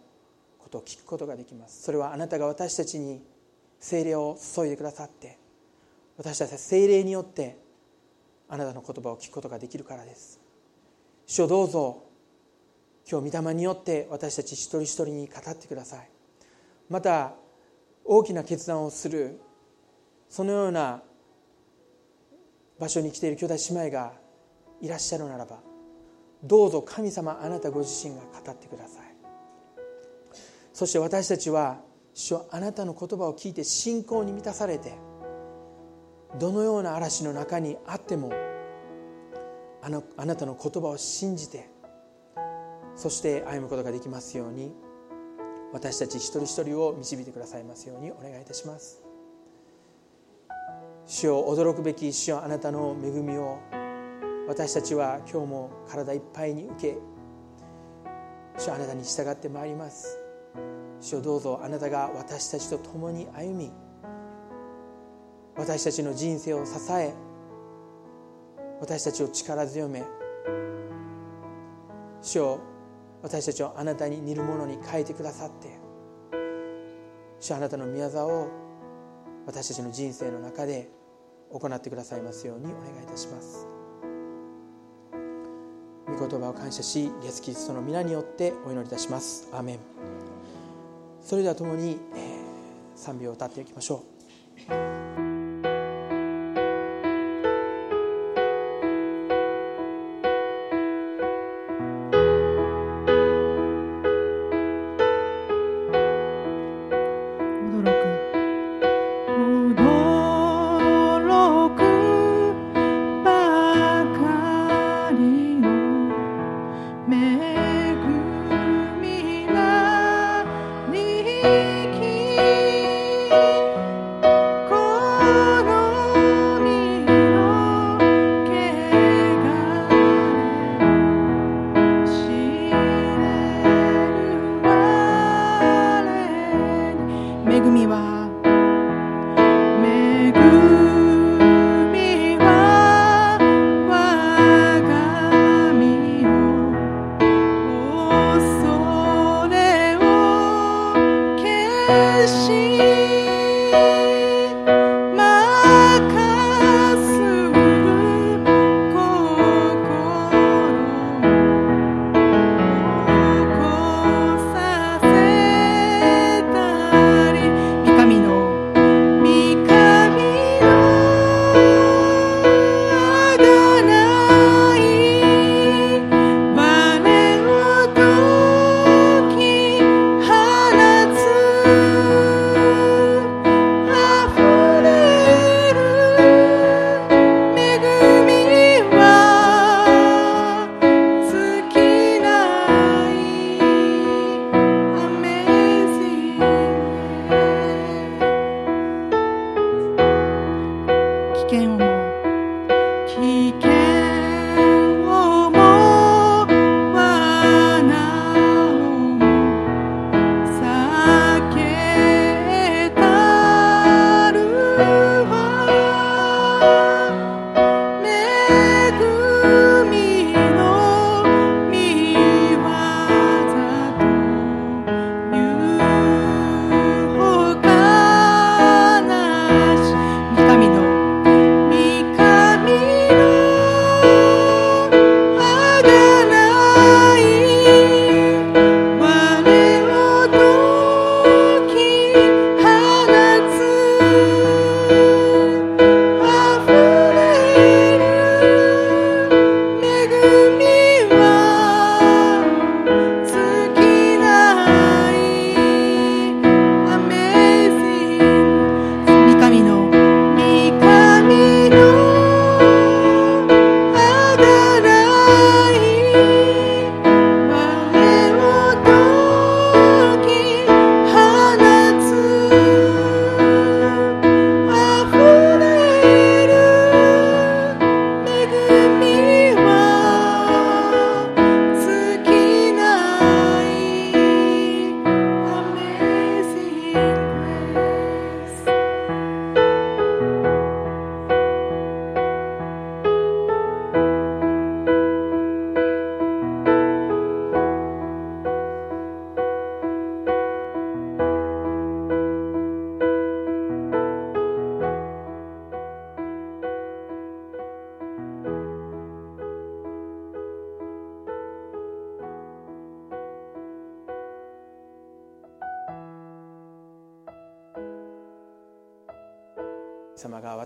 ことを聞くことができます。それはあなたが私たちに精霊を注いでくださって私たちは精霊によってあなたの言葉を聞くことができるからです。主をどうぞ今日御霊によって私たち一人一人に語ってください。また大きな決断をするそのような場所に来ている兄弟姉妹がいらっしゃるならばどうぞ神様あなたご自身が語ってください。そして私たちは主はあなたの言葉を聞いて信仰に満たされてどのような嵐の中にあってもあのあなたの言葉を信じてそして歩むことができますように私たち一人一人を導いてくださいますようにお願いいたします。主を驚くべき主よあなたの恵みを私たちは今日も体いっぱいに受け主あなたに従ってまいります。主をどうぞあなたが私たちと共に歩み私たちの人生を支え私たちを力強め主を私たちをあなたに似るものに変えてくださって主あなたの御業を私たちの人生の中で行ってくださいますようにお願いいたします。御言葉を感謝しイエス・キリストの皆によってお祈りいたします。アーメン。それでは共に、え、賛美を歌っていきましょう。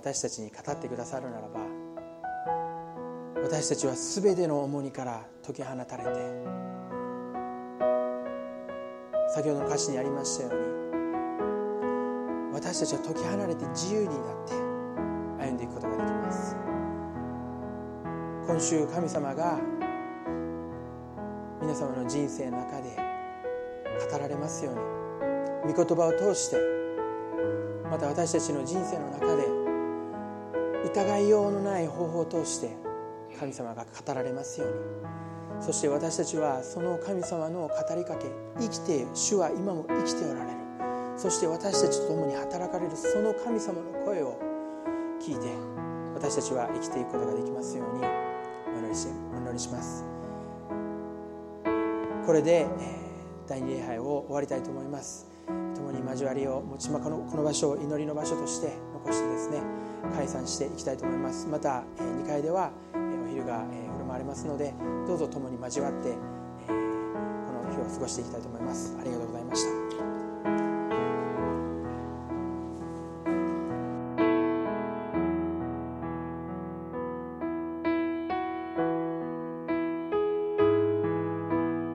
私たちに語ってくださるならば私たちは全ての重荷から解き放たれて先ほどの歌詞にありましたように私たちは解き放れて自由になって歩んでいくことができます。今週神様が皆様の人生の中で語られますように御言葉を通してまた私たちの人生の中で疑いようのない方法を通して神様が語られますように。そして私たちはその神様の語りかけ生きて主は今も生きておられる。そして私たちと共に働かれるその神様の声を聞いて私たちは生きていくことができますようにお祈りしお祈りします。これで、第二礼拝を終わりたいと思います。共に交わりを持ちまこの場所を祈りの場所として残してですね解散していきたいと思います。また2階ではお昼が振る舞われますのでどうぞ共に交わってこの日を過ごしていきたいと思います。ありがとうございました。